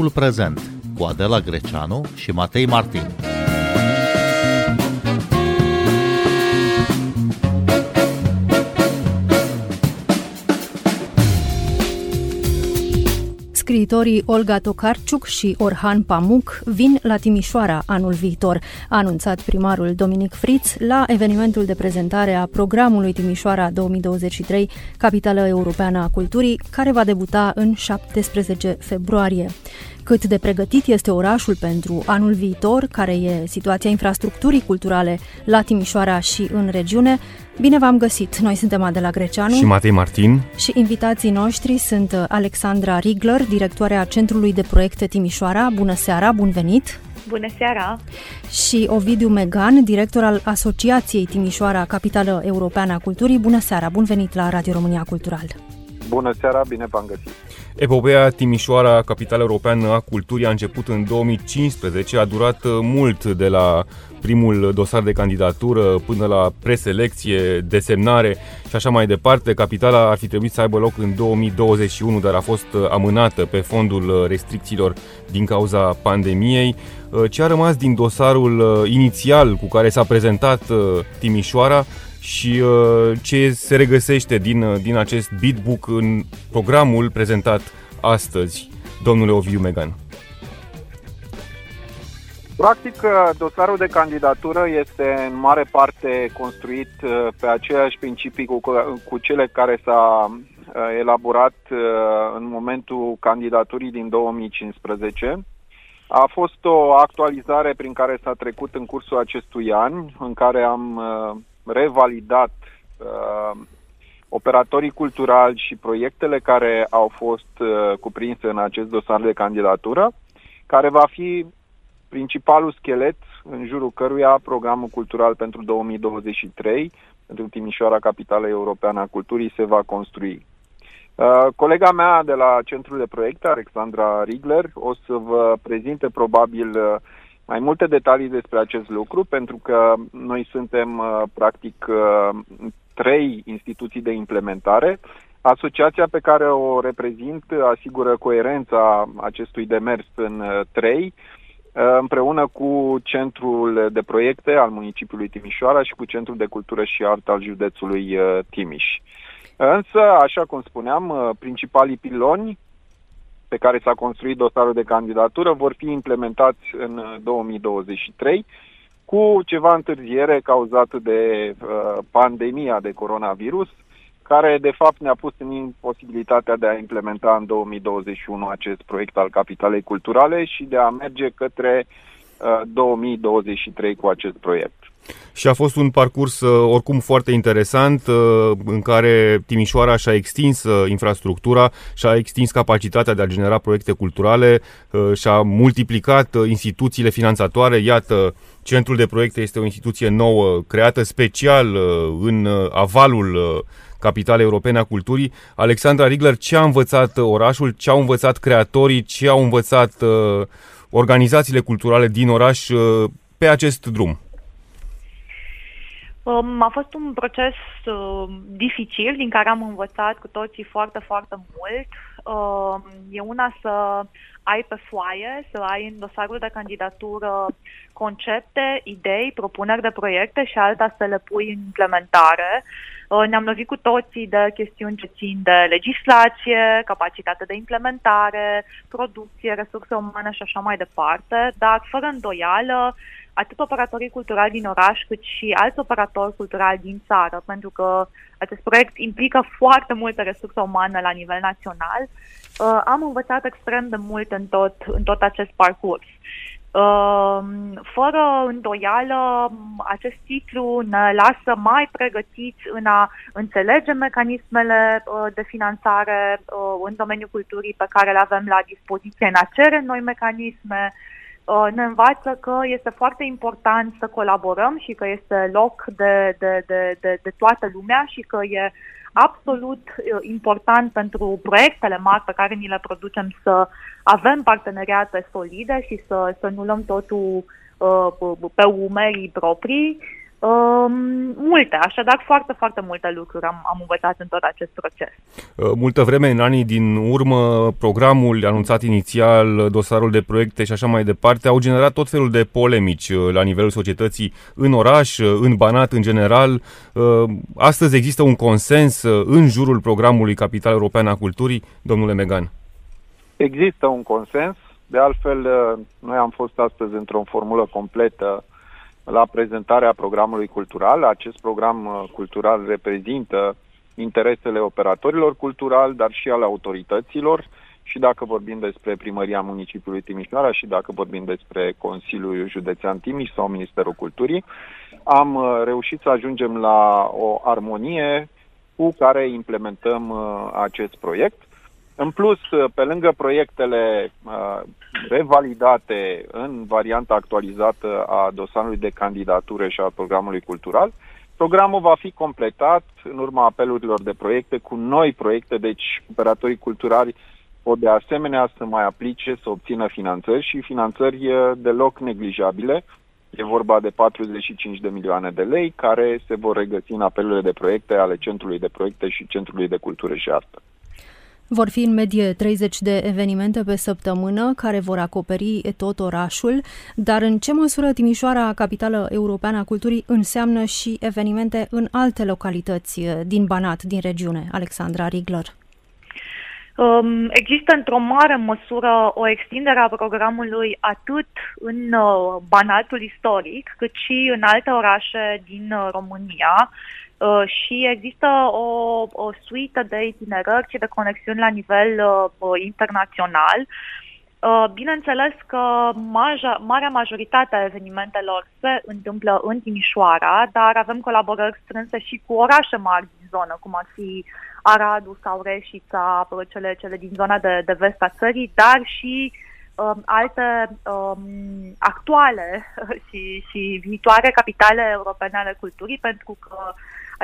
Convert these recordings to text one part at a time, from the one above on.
Timpul prezent cu Adela Greceanu și Matei Martin. Scriitorii Olga Tokarciuc și Orhan Pamuk vin la Timișoara anul viitor, a anunțat primarul Dominic Fritz la evenimentul de prezentare a programului Timișoara 2023, Capitală Europeană a Culturii, care va debuta în 17 februarie cât de pregătit este orașul pentru anul viitor, care e situația infrastructurii culturale la Timișoara și în regiune. Bine v-am găsit! Noi suntem Adela Greceanu și Matei Martin și invitații noștri sunt Alexandra Rigler, directoarea Centrului de Proiecte Timișoara. Bună seara, bun venit! Bună seara! Și Ovidiu Megan, director al Asociației Timișoara Capitală Europeană a Culturii. Bună seara, bun venit la Radio România Cultural! Bună seara, bine v-am găsit! Epopeea Timișoara, capitală europeană a culturii, a început în 2015, a durat uh, mult de la primul dosar de candidatură până la preselecție, desemnare și așa mai departe. Capitala ar fi trebuit să aibă loc în 2021, dar a fost uh, amânată pe fondul uh, restricțiilor din cauza pandemiei. Ce a rămas din dosarul inițial cu care s-a prezentat Timișoara și uh, ce se regăsește din, uh, din acest beatbook în programul prezentat astăzi, domnule Oviu Megan? Practic, uh, dosarul de candidatură este în mare parte construit pe aceeași principii cu, cu cele care s-a elaborat în momentul candidaturii din 2015. A fost o actualizare prin care s-a trecut în cursul acestui an, în care am revalidat uh, operatorii culturali și proiectele care au fost uh, cuprinse în acest dosar de candidatură, care va fi principalul schelet în jurul căruia programul cultural pentru 2023, pentru Timișoara, capitală europeană a culturii, se va construi. Uh, colega mea de la Centrul de Proiecte, Alexandra Rigler, o să vă prezinte probabil uh, mai multe detalii despre acest lucru, pentru că noi suntem, uh, practic, uh, trei instituții de implementare. Asociația pe care o reprezint asigură coerența acestui demers în uh, trei, împreună cu Centrul de Proiecte al municipiului Timișoara și cu Centrul de Cultură și Artă al județului Timiș. Însă, așa cum spuneam, principalii piloni pe care s-a construit dosarul de candidatură vor fi implementați în 2023 uh, cu ceva întârziere cauzată de uh, pandemia de coronavirus, care de fapt ne-a pus în imposibilitatea de a implementa în 2021 acest proiect al Capitalei Culturale și de a merge către uh, 2023 cu acest proiect și a fost un parcurs uh, oricum foarte interesant uh, în care Timișoara și-a extins uh, infrastructura, și-a extins capacitatea de a genera proiecte culturale, și-a multiplicat instituțiile finanțatoare. Iată, Centrul de Proiecte este o instituție nouă, creată special în avalul Capitalei Europene a Culturii. Alexandra Rigler, ce a învățat orașul, ce au învățat creatorii, ce au învățat organizațiile culturale din oraș pe acest drum? Um, a fost un proces uh, dificil din care am învățat cu toții foarte, foarte mult. Uh, e una să ai pe foaie, să ai în dosarul de candidatură concepte, idei, propuneri de proiecte și alta să le pui în implementare. Uh, ne-am lovit cu toții de chestiuni ce țin de legislație, capacitate de implementare, producție, resurse umane și așa mai departe, dar fără îndoială atât operatorii culturali din oraș, cât și alți operatori culturali din țară, pentru că acest proiect implică foarte multe resurse umane la nivel național. Uh, am învățat extrem de mult în tot, în tot acest parcurs. Uh, fără îndoială, acest titlu ne lasă mai pregătiți în a înțelege mecanismele uh, de finanțare în domeniul culturii pe care le avem la dispoziție, în a cere noi mecanisme, Uh, ne învață că este foarte important să colaborăm și că este loc de, de, de, de, de toată lumea și că e absolut uh, important pentru proiectele mari pe care ni le producem să avem parteneriate solide și să, să nu luăm totul uh, pe umerii proprii. Um, multe, așadar foarte, foarte multe lucruri am, am învățat în tot acest proces. Uh, multă vreme, în anii din urmă, programul anunțat inițial, dosarul de proiecte și așa mai departe, au generat tot felul de polemici uh, la nivelul societății în oraș, uh, în Banat în general. Astăzi există un consens în jurul programului Capital European a Culturii, domnule Megan? Există un consens. De altfel, noi am fost astăzi într-o formulă completă la prezentarea programului cultural. Acest program uh, cultural reprezintă interesele operatorilor culturali, dar și ale autorităților și dacă vorbim despre primăria municipiului Timișoara și dacă vorbim despre Consiliul Județean Timiș sau Ministerul Culturii, am uh, reușit să ajungem la o armonie cu care implementăm uh, acest proiect. În plus, pe lângă proiectele uh, revalidate în varianta actualizată a dosarului de candidatură și a programului cultural, programul va fi completat în urma apelurilor de proiecte cu noi proiecte, deci operatorii culturali pot de asemenea să mai aplice, să obțină finanțări și finanțări uh, deloc neglijabile. E vorba de 45 de milioane de lei care se vor regăsi în apelurile de proiecte ale Centrului de Proiecte și Centrului de Cultură și Artă. Vor fi în medie 30 de evenimente pe săptămână care vor acoperi tot orașul, dar în ce măsură Timișoara, capitală europeană a culturii, înseamnă și evenimente în alte localități din Banat, din regiune? Alexandra Rigler. Um, există într-o mare măsură o extindere a programului atât în uh, Banatul istoric, cât și în alte orașe din uh, România. Uh, și există o, o suită de itinerări și de conexiuni la nivel uh, uh, internațional. Uh, bineînțeles că maja, marea majoritate a evenimentelor se întâmplă în Timișoara, dar avem colaborări strânse și cu orașe mari din zonă, cum ar fi Aradu sau Reșița, cele, cele din zona de, de vest a țării, dar și um, alte um, actuale și, și viitoare capitale europene ale culturii, pentru că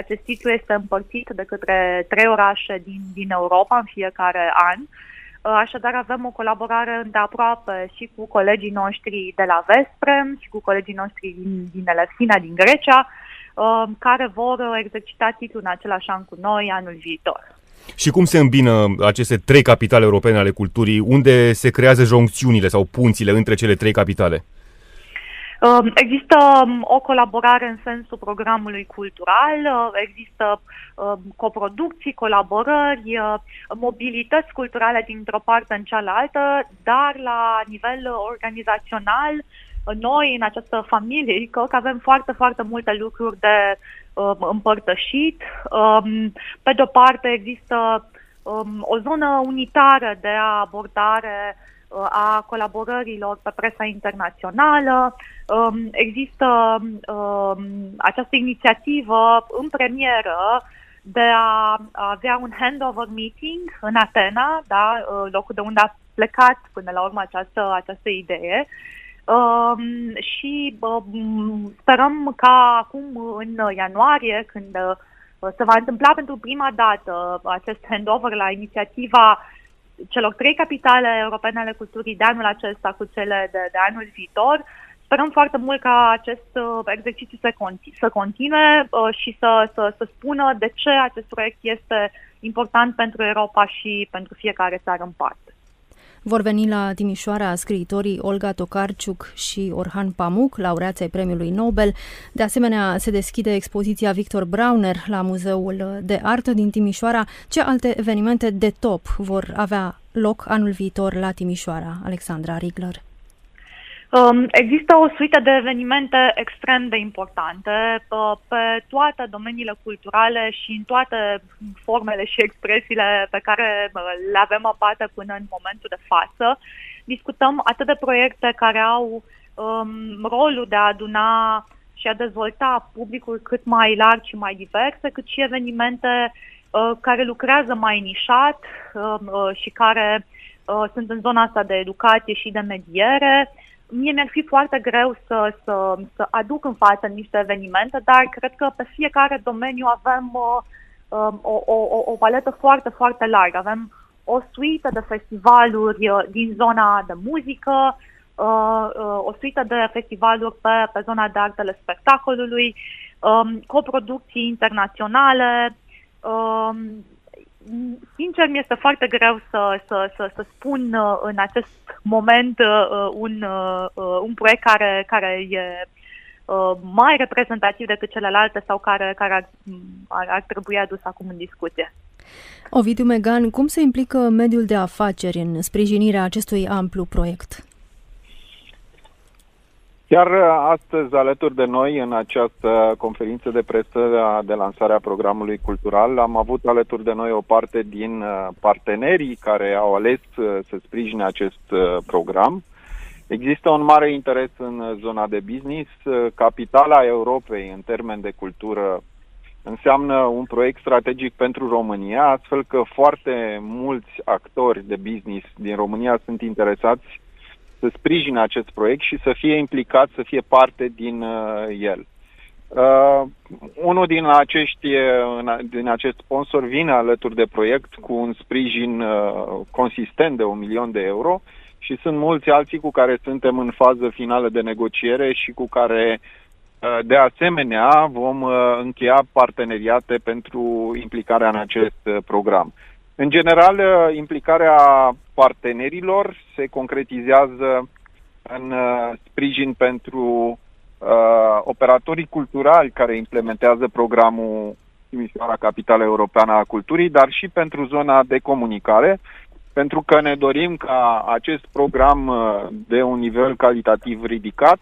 acest titlu este împărțit de către trei orașe din, din Europa în fiecare an. Uh, așadar, avem o colaborare îndeaproape și cu colegii noștri de la Vesprem și cu colegii noștri din, din Elefsina, din Grecia, uh, care vor exercita titlul în același an cu noi anul viitor. Și cum se îmbină aceste trei capitale europene ale culturii? Unde se creează joncțiunile sau punțile între cele trei capitale? Um, există um, o colaborare în sensul programului cultural, uh, există um, coproducții, colaborări, uh, mobilități culturale dintr-o parte în cealaltă, dar la nivel organizațional, noi în această familie că avem foarte, foarte multe lucruri de împărtășit. Pe de-o parte există o zonă unitară de abordare a colaborărilor pe presa internațională. Um, există um, această inițiativă în premieră de a avea un handover meeting în Atena, da, uh, locul de unde a plecat până la urmă această, această idee. Um, și um, sperăm ca acum în ianuarie, când uh, se va întâmpla pentru prima dată acest handover la inițiativa celor trei capitale europene ale culturii de anul acesta cu cele de, de anul viitor. Sperăm foarte mult ca acest uh, exercițiu să, conti- să continue uh, și să, să, să spună de ce acest proiect este important pentru Europa și pentru fiecare țară în parte. Vor veni la Timișoara scriitorii Olga Tokarciuc și Orhan Pamuk, laureații ai Premiului Nobel. De asemenea, se deschide expoziția Victor Brauner la Muzeul de Artă din Timișoara. Ce alte evenimente de top vor avea loc anul viitor la Timișoara? Alexandra Rigler. Um, există o suită de evenimente extrem de importante uh, pe toate domeniile culturale și în toate formele și expresiile pe care uh, le avem apate până în momentul de față. Discutăm atât de proiecte care au um, rolul de a aduna și a dezvolta publicul cât mai larg și mai diverse, cât și evenimente uh, care lucrează mai nișat uh, uh, și care uh, sunt în zona asta de educație și de mediere. Uh, mie mi-ar fi foarte greu să, să, să aduc în față niște evenimente, dar cred că pe fiecare domeniu avem uh, um, o, o, o, o paletă foarte, foarte largă. Avem o suită de festivaluri uh, din zona de muzică, uh, uh, o suită de festivaluri pe, pe zona de artele spectacolului, um, coproducții internaționale. Um, sincer, mi este foarte greu să, să, să, să spun uh, în acest moment uh, un, uh, un proiect care, care e mai reprezentativ decât celelalte sau care, care ar, ar, ar trebui adus acum în discuție. Ovidiu Megan, cum se implică mediul de afaceri în sprijinirea acestui amplu proiect? Chiar astăzi, alături de noi, în această conferință de presă de lansare a programului cultural, am avut alături de noi o parte din uh, partenerii care au ales uh, să sprijine acest uh, program. Există un mare interes în zona de business. Capitala Europei, în termen de cultură, înseamnă un proiect strategic pentru România, astfel că foarte mulți actori de business din România sunt interesați să sprijine acest proiect și să fie implicat, să fie parte din uh, el. Uh, unul din acești, uh, din acest sponsor vine alături de proiect cu un sprijin uh, consistent de un milion de euro și sunt mulți alții cu care suntem în fază finală de negociere și cu care uh, de asemenea vom uh, încheia parteneriate pentru implicarea în acest program. În general, implicarea partenerilor se concretizează în uh, sprijin pentru uh, operatorii culturali care implementează programul Timișoara Capitală Europeană a Culturii, dar și pentru zona de comunicare, pentru că ne dorim ca acest program uh, de un nivel calitativ ridicat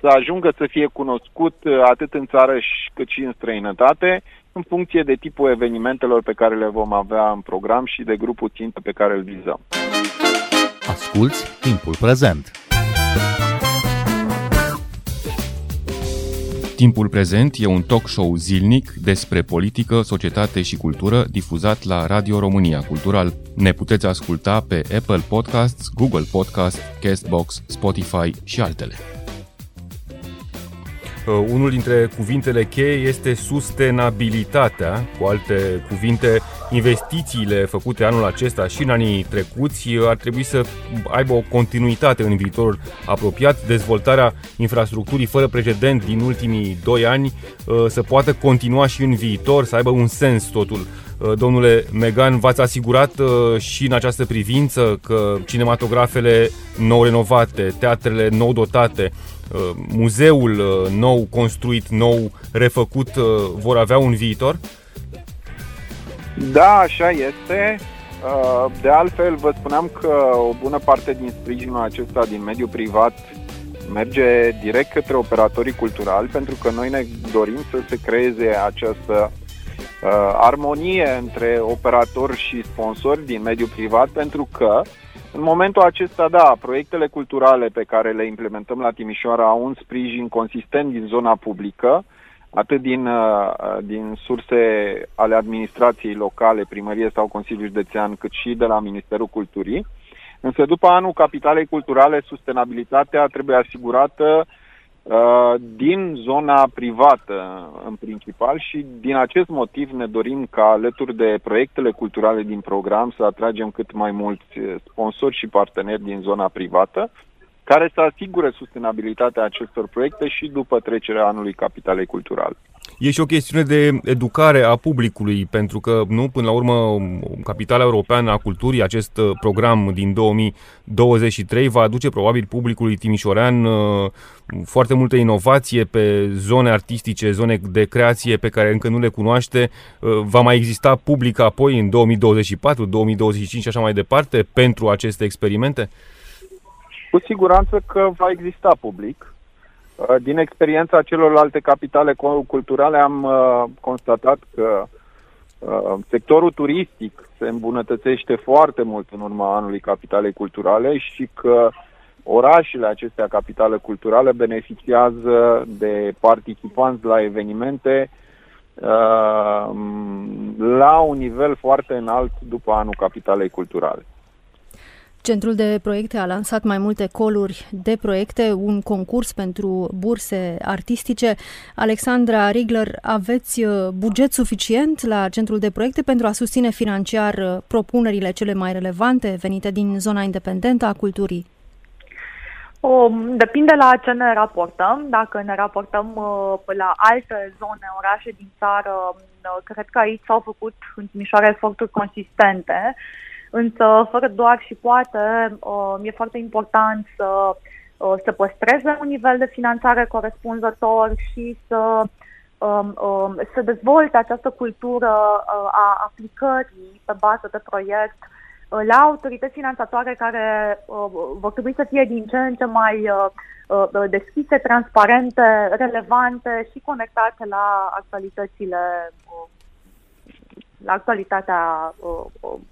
să ajungă să fie cunoscut uh, atât în țară cât și în străinătate în funcție de tipul evenimentelor pe care le vom avea în program și de grupul țintă pe care îl vizăm. Asculți timpul prezent! Timpul prezent e un talk show zilnic despre politică, societate și cultură difuzat la Radio România Cultural. Ne puteți asculta pe Apple Podcasts, Google Podcasts, Castbox, Spotify și altele. Uh, unul dintre cuvintele cheie este sustenabilitatea, cu alte cuvinte, investițiile făcute anul acesta și în anii trecuți ar trebui să aibă o continuitate în viitorul apropiat, dezvoltarea infrastructurii fără precedent din ultimii doi ani uh, să poată continua și în viitor, să aibă un sens totul. Uh, domnule Megan, v-ați asigurat și în această privință că cinematografele nou renovate, teatrele nou dotate, Uh, muzeul uh, nou construit, nou refăcut, uh, vor avea un viitor? Da, așa este. De altfel, vă spuneam că o bună parte din sprijinul acesta din mediul privat merge direct către operatorii culturali, pentru că noi ne dorim să se creeze această uh, armonie între operatori și sponsori din mediul privat, pentru că uh, în momentul acesta, da, proiectele culturale pe care le implementăm la Timișoara au un sprijin consistent din zona publică, atât din, uh, din surse ale administrației locale, primărie sau Consiliul Județean, cât și de la Ministerul Culturii. Însă după anul Capitalei Culturale, sustenabilitatea trebuie asigurată Uh, din zona privată în principal și din acest motiv ne dorim ca alături de proiectele culturale din program să atragem cât mai mulți sponsori și parteneri din zona privată care să asigure sustenabilitatea acestor proiecte și după trecerea anului capitalei culturale. E și o chestiune de educare a publicului, pentru că, nu, până la urmă, Capitala Europeană a Culturii, acest uh, program din 2023, va aduce probabil publicului timișorean uh, foarte multă inovație pe zone artistice, zone de creație pe care încă nu le cunoaște. Uh, va mai exista public apoi în 2024, 2025 și așa mai departe pentru aceste experimente? Cu siguranță că va exista public. Uh, din experiența celorlalte capitale culturale am uh, constatat că uh, sectorul turistic se îmbunătățește foarte mult în urma anului capitalei culturale și că orașele acestea capitale culturale beneficiază de participanți la evenimente la un nivel foarte înalt după anul capitalei culturale. Centrul de proiecte a lansat mai multe coluri de proiecte, un concurs pentru burse artistice. Alexandra Rigler, aveți uh, buget suficient la Centrul de proiecte pentru a susține financiar uh, propunerile cele mai relevante venite din zona independentă a culturii? Um, depinde la ce ne raportăm. Dacă ne raportăm uh, la alte zone, orașe din țară, uh, cred că aici s-au făcut în Timișoara eforturi consistente, însă fără doar și poate, uh, e foarte important să uh, să păstreze un nivel de finanțare corespunzător și să um, um, să dezvolte această cultură uh, a aplicării pe bază de proiect Uh, la autorități finanțatoare care uh, vor trebui să fie din ce în ce mai uh, deschise, transparente, relevante și conectate la actualitățile, la actualitatea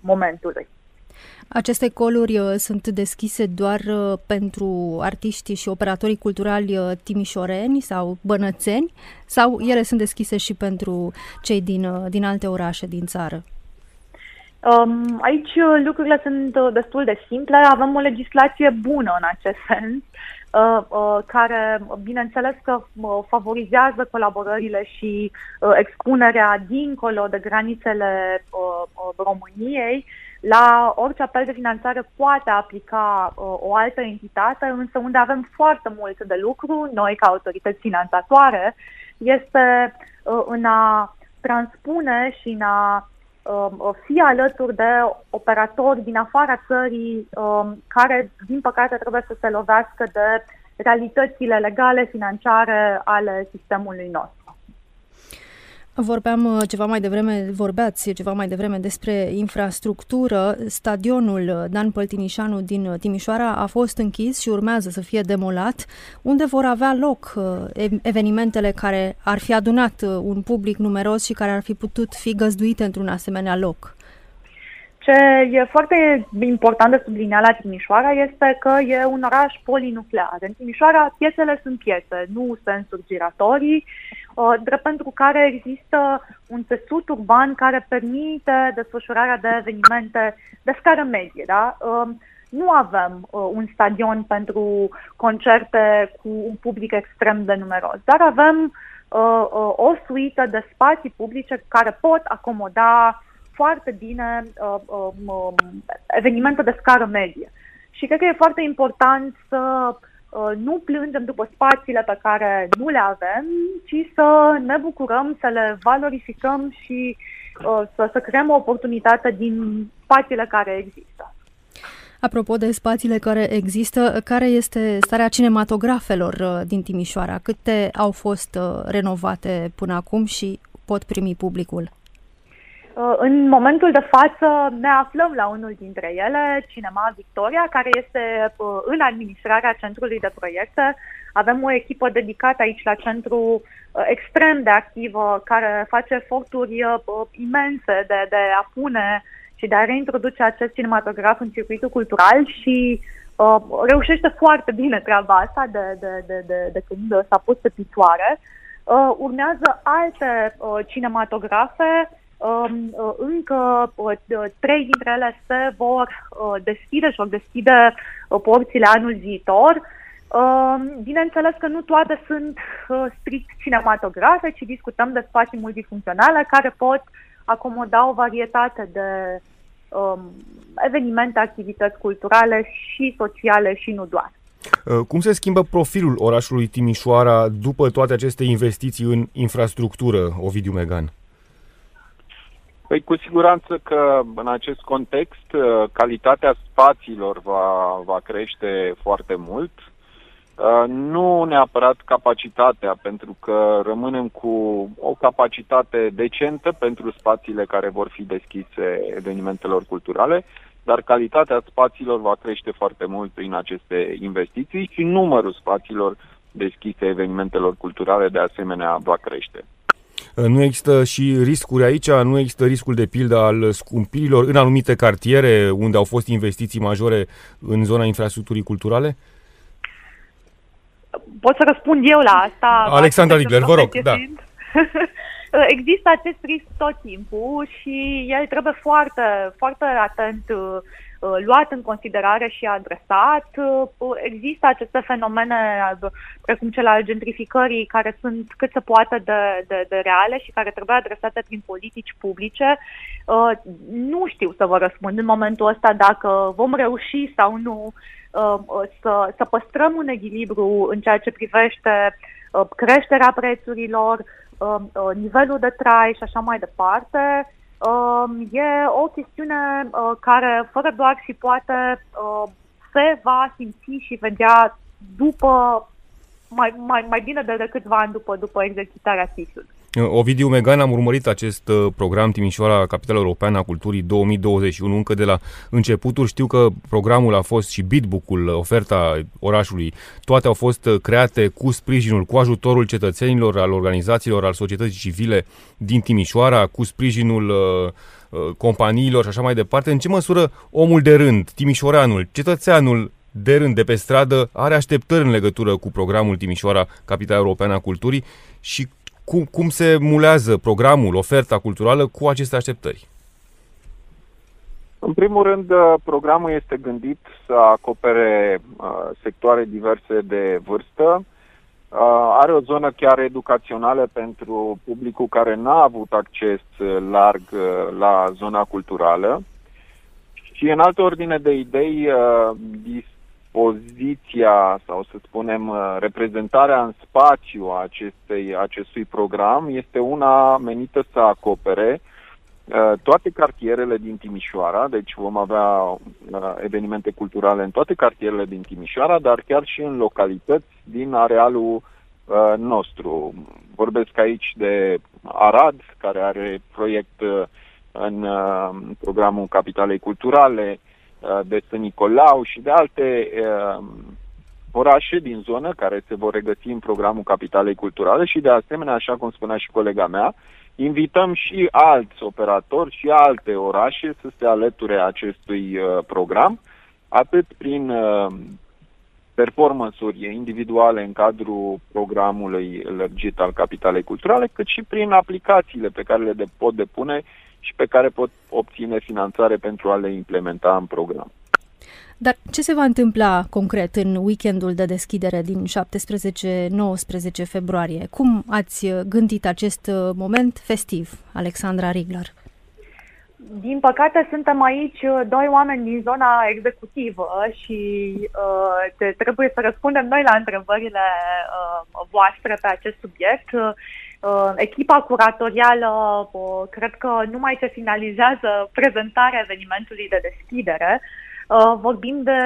momentului. Aceste coluri sunt deschise doar pentru artiștii și operatorii culturali timișoreni sau bănățeni sau ele sunt deschise și pentru cei din, din alte orașe din țară? Um, aici uh, lucrurile sunt uh, destul de simple. Avem o legislație bună în acest sens, uh, uh, care, bineînțeles, că uh, favorizează colaborările și uh, expunerea dincolo de granițele României. La orice apel de finanțare poate aplica o altă entitate, însă unde avem foarte mult de lucru, noi ca autorități finanțatoare, este în a transpune și în a Um, fi alături de operatori din afara țării um, care, din păcate, trebuie să se lovească de realitățile legale, financiare ale sistemului nostru. Vorbeam uh, ceva mai devreme, vorbeați ceva mai devreme despre infrastructură. Stadionul uh, Dan Păltinișanu din uh, Timișoara a fost închis și urmează să fie demolat, unde vor avea loc evenimentele care ar fi adunat un public numeros și care ar fi putut fi găzduite într-un asemenea loc. Ce e foarte important de subliniat la Timișoara este că e un oraș polinuclear. În Timișoara piețele sunt piețe, nu sensuri giratorii, uh, drept pentru care există un țesut urban care permite desfășurarea de evenimente de scară medie. Da? Um, nu avem uh, un stadion pentru concerte cu un public extrem de numeros, dar avem uh, o suită de spații publice care pot acomoda foarte bine uh, uh, uh, evenimente de scară medie. Și cred că e foarte important să uh, nu plângem după spațiile pe care nu le avem, ci să ne bucurăm, să le valorificăm și uh, să, să creăm o oportunitate din spațiile care există. Apropo de spațiile care există, care este starea cinematografelor uh, din Timișoara? Câte au fost uh, renovate până acum și pot primi publicul? Uh, în momentul de față ne aflăm la unul dintre ele, Cinema Victoria, care este uh, în administrarea centrului de proiecte. Avem o echipă dedicată aici la centru uh, extrem de activă, care face eforturi imense de, de a pune și de a reintroduce acest cinematograf în circuitul cultural și uh, reușește foarte bine treaba asta de, de, de, de, de când s-a pus pe picioare. Uh, urmează alte uh, cinematografe Um, uh, încă uh, trei dintre ele se vor uh, deschide și vor deschide porțile anul viitor. Um, bineînțeles că nu toate sunt strict cinematografe, ci discutăm de spații multifuncționale care pot acomoda o varietate de um, evenimente, activități culturale și sociale și nu doar. Cum se schimbă profilul orașului Timișoara după toate aceste investiții în infrastructură, Ovidiu Megan? Păi cu siguranță că în acest context uh, calitatea spațiilor va, va crește foarte mult. Uh, nu neapărat capacitatea, pentru că rămânem cu o capacitate decentă pentru spațiile care vor fi deschise evenimentelor culturale, dar calitatea spațiilor va crește foarte mult prin aceste investiții și numărul spațiilor deschise evenimentelor culturale de asemenea va crește. Uh, nu există și riscuri aici, nu există riscul de pildă al scumpirilor în anumite cartiere unde au fost investiții majore în zona infrastructurii culturale? Pot să răspund eu la asta. Alexandra Ligler, vă rog, da. Există acest risc tot timpul și el trebuie foarte, foarte atent uh, Uh, luat în considerare și adresat. Uh, există aceste fenomene uh, precum cel al gentrificării care sunt cât se poate de, de, de reale și care trebuie adresate prin politici publice. Nu știu să vă răspund în momentul ăsta dacă vom reuși sau nu să, să păstrăm un echilibru în ceea ce privește creșterea prețurilor, nivelul de trai și așa mai departe. E o chestiune care, fără doar și poate, se va simți și vedea după mai, mai, mai bine de, de câțiva ani după, după exercitarea titlului. Ovidiu Megan, am urmărit acest uh, program Timișoara, Capitala Europeană a Culturii 2021 încă de la începuturi. Știu că programul a fost și beatbook-ul, oferta orașului, toate au fost uh, create cu sprijinul, cu ajutorul cetățenilor, al organizațiilor, al societății civile din Timișoara, cu sprijinul uh, uh, companiilor și așa mai departe. În ce măsură omul de rând, timișoreanul, cetățeanul de rând de pe stradă are așteptări în legătură cu programul Timișoara, Capitala Europeană a Culturii și cum, cum se mulează programul, oferta culturală cu aceste așteptări? În primul rând, uh, programul este gândit să acopere uh, sectoare diverse de vârstă. Uh, are o zonă chiar educațională pentru publicul care n-a avut acces larg uh, la zona culturală. Și în altă ordine de idei, uh, poziția sau să spunem uh, reprezentarea în spațiu a acestei, acestui program este una menită să acopere uh, toate cartierele din Timișoara, deci vom avea uh, evenimente culturale în toate cartierele din Timișoara, dar chiar și în localități din arealul nostru. Vorbesc aici de Arad, care are proiect în programul Capitalei Culturale, Uh, de St. Nicolau și de alte uh, orașe din zonă care se vor regăsi în programul Capitalei Culturale și de asemenea, așa cum spunea și colega mea, invităm și alți operatori și alte orașe să se alăture acestui uh, program, atât prin uh, performance-uri individuale în cadrul programului lărgit al Capitalei Culturale, cât și prin aplicațiile pe care le de, pot depune și pe care pot obține finanțare pentru a le implementa în program. Dar ce se va întâmpla concret în weekendul de deschidere din 17-19 februarie? Cum ați gândit acest moment festiv, Alexandra Rigler? Din păcate, suntem aici doi oameni din zona executivă și uh, trebuie să răspundem noi la întrebările uh, voastre pe acest subiect. Uh, echipa curatorială uh, cred că numai ce finalizează prezentarea evenimentului de deschidere. Uh, vorbim de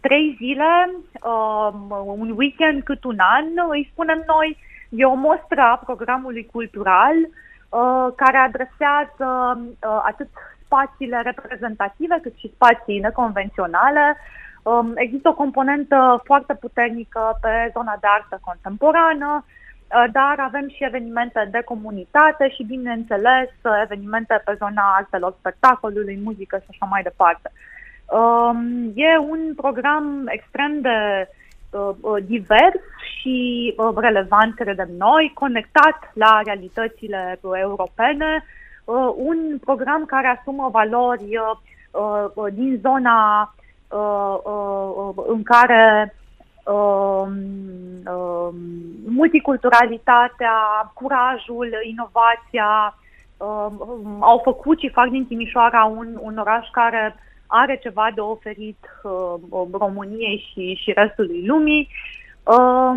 trei zile, uh, un weekend cât un an, îi spunem noi, e o mostră a programului cultural uh, care adresează uh, atât spațiile reprezentative cât și spații neconvenționale. Um, există o componentă foarte puternică pe zona de artă contemporană, Uh, dar avem și evenimente de comunitate și, bineînțeles, evenimente pe zona artelor spectacolului, muzică și așa mai departe. Um, e un program extrem de uh, uh, divers și relevant, credem noi, conectat la realitățile europene, un program care asumă valori din zona în care uh, uh, multiculturalitatea, curajul, inovația uh, au făcut și fac din Timișoara un, un oraș care are ceva de oferit uh, României și, și restului lumii. Uh,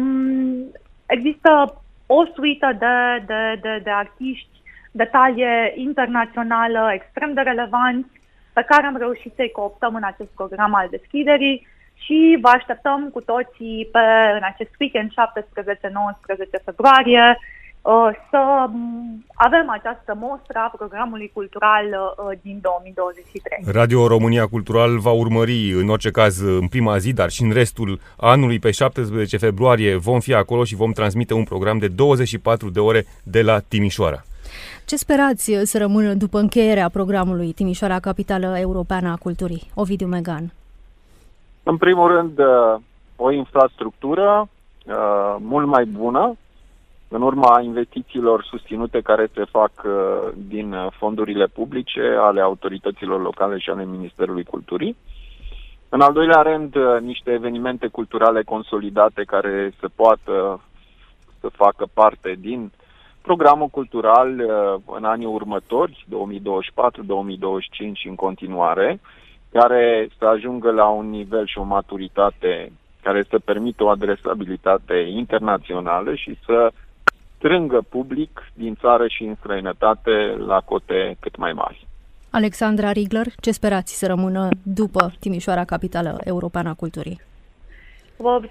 există o suită de, de, de, de artiști de talie internațională extrem de relevanți pe care am reușit să-i cooptăm în acest program al deschiderii și vă așteptăm cu toții pe, în acest weekend 17-19 februarie uh, să avem această mostră a programului cultural uh, din 2023. Radio România Cultural va urmări în orice caz în prima zi, dar și în restul anului pe 17 februarie vom fi acolo și vom transmite un program de 24 de ore de la Timișoara. Ce sperați să rămână după încheierea programului Timișoara, capitală europeană a culturii? Ovidiu Megan. În primul rând, uh, o infrastructură uh, mult mai bună, în urma investițiilor susținute care se fac uh, din fondurile publice ale autorităților locale și ale Ministerului Culturii. În al doilea rând, niște evenimente culturale consolidate care să poată să facă parte din programul cultural în anii următori, 2024-2025 în continuare, care să ajungă la un nivel și o maturitate care să permită o adresabilitate internațională și să strângă public din țară și în străinătate la cote cât mai mari. Alexandra Rigler, ce sperați să rămână după Timișoara, capitală europeană a culturii?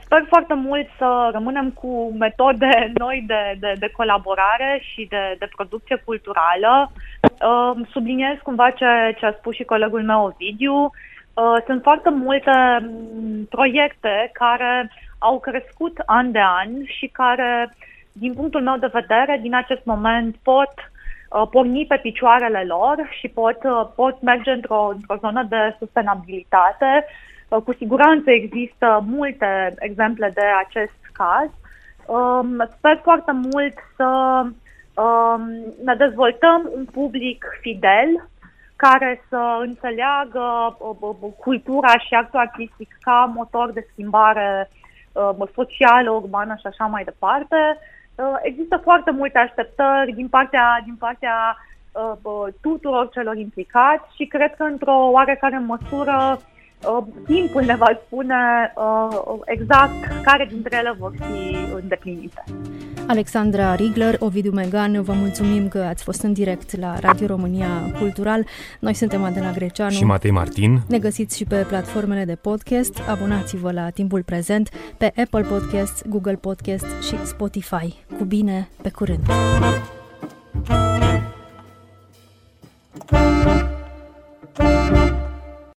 Sper foarte mult să rămânem cu metode noi de, de, de colaborare și de, de producție culturală. Subliniez cumva ce, ce a spus și colegul meu Ovidiu. Sunt foarte multe proiecte care au crescut an de an și care, din punctul meu de vedere, din acest moment pot porni pe picioarele lor și pot, pot merge într-o, într-o zonă de sustenabilitate cu siguranță există multe exemple de acest caz. Um, sper foarte mult să um, ne dezvoltăm un public fidel care să înțeleagă uh, cultura și actul artistic ca motor de schimbare uh, socială, urbană și așa mai departe. Uh, există foarte multe așteptări din partea, din partea tuturor celor implicați și cred că într-o oarecare măsură Uh, Uh, timpul ne va spune uh, exact care dintre ele vor fi îndeplinite. Alexandra Rigler, Ovidiu Megan, vă mulțumim că ați fost în direct la Radio România Cultural. Noi suntem Adela Greceanu și Matei Martin. Ne găsiți și pe platformele de podcast. Abonați-vă la Timpul Prezent pe Apple Podcast, Google Podcast și Spotify. Cu bine, pe curând!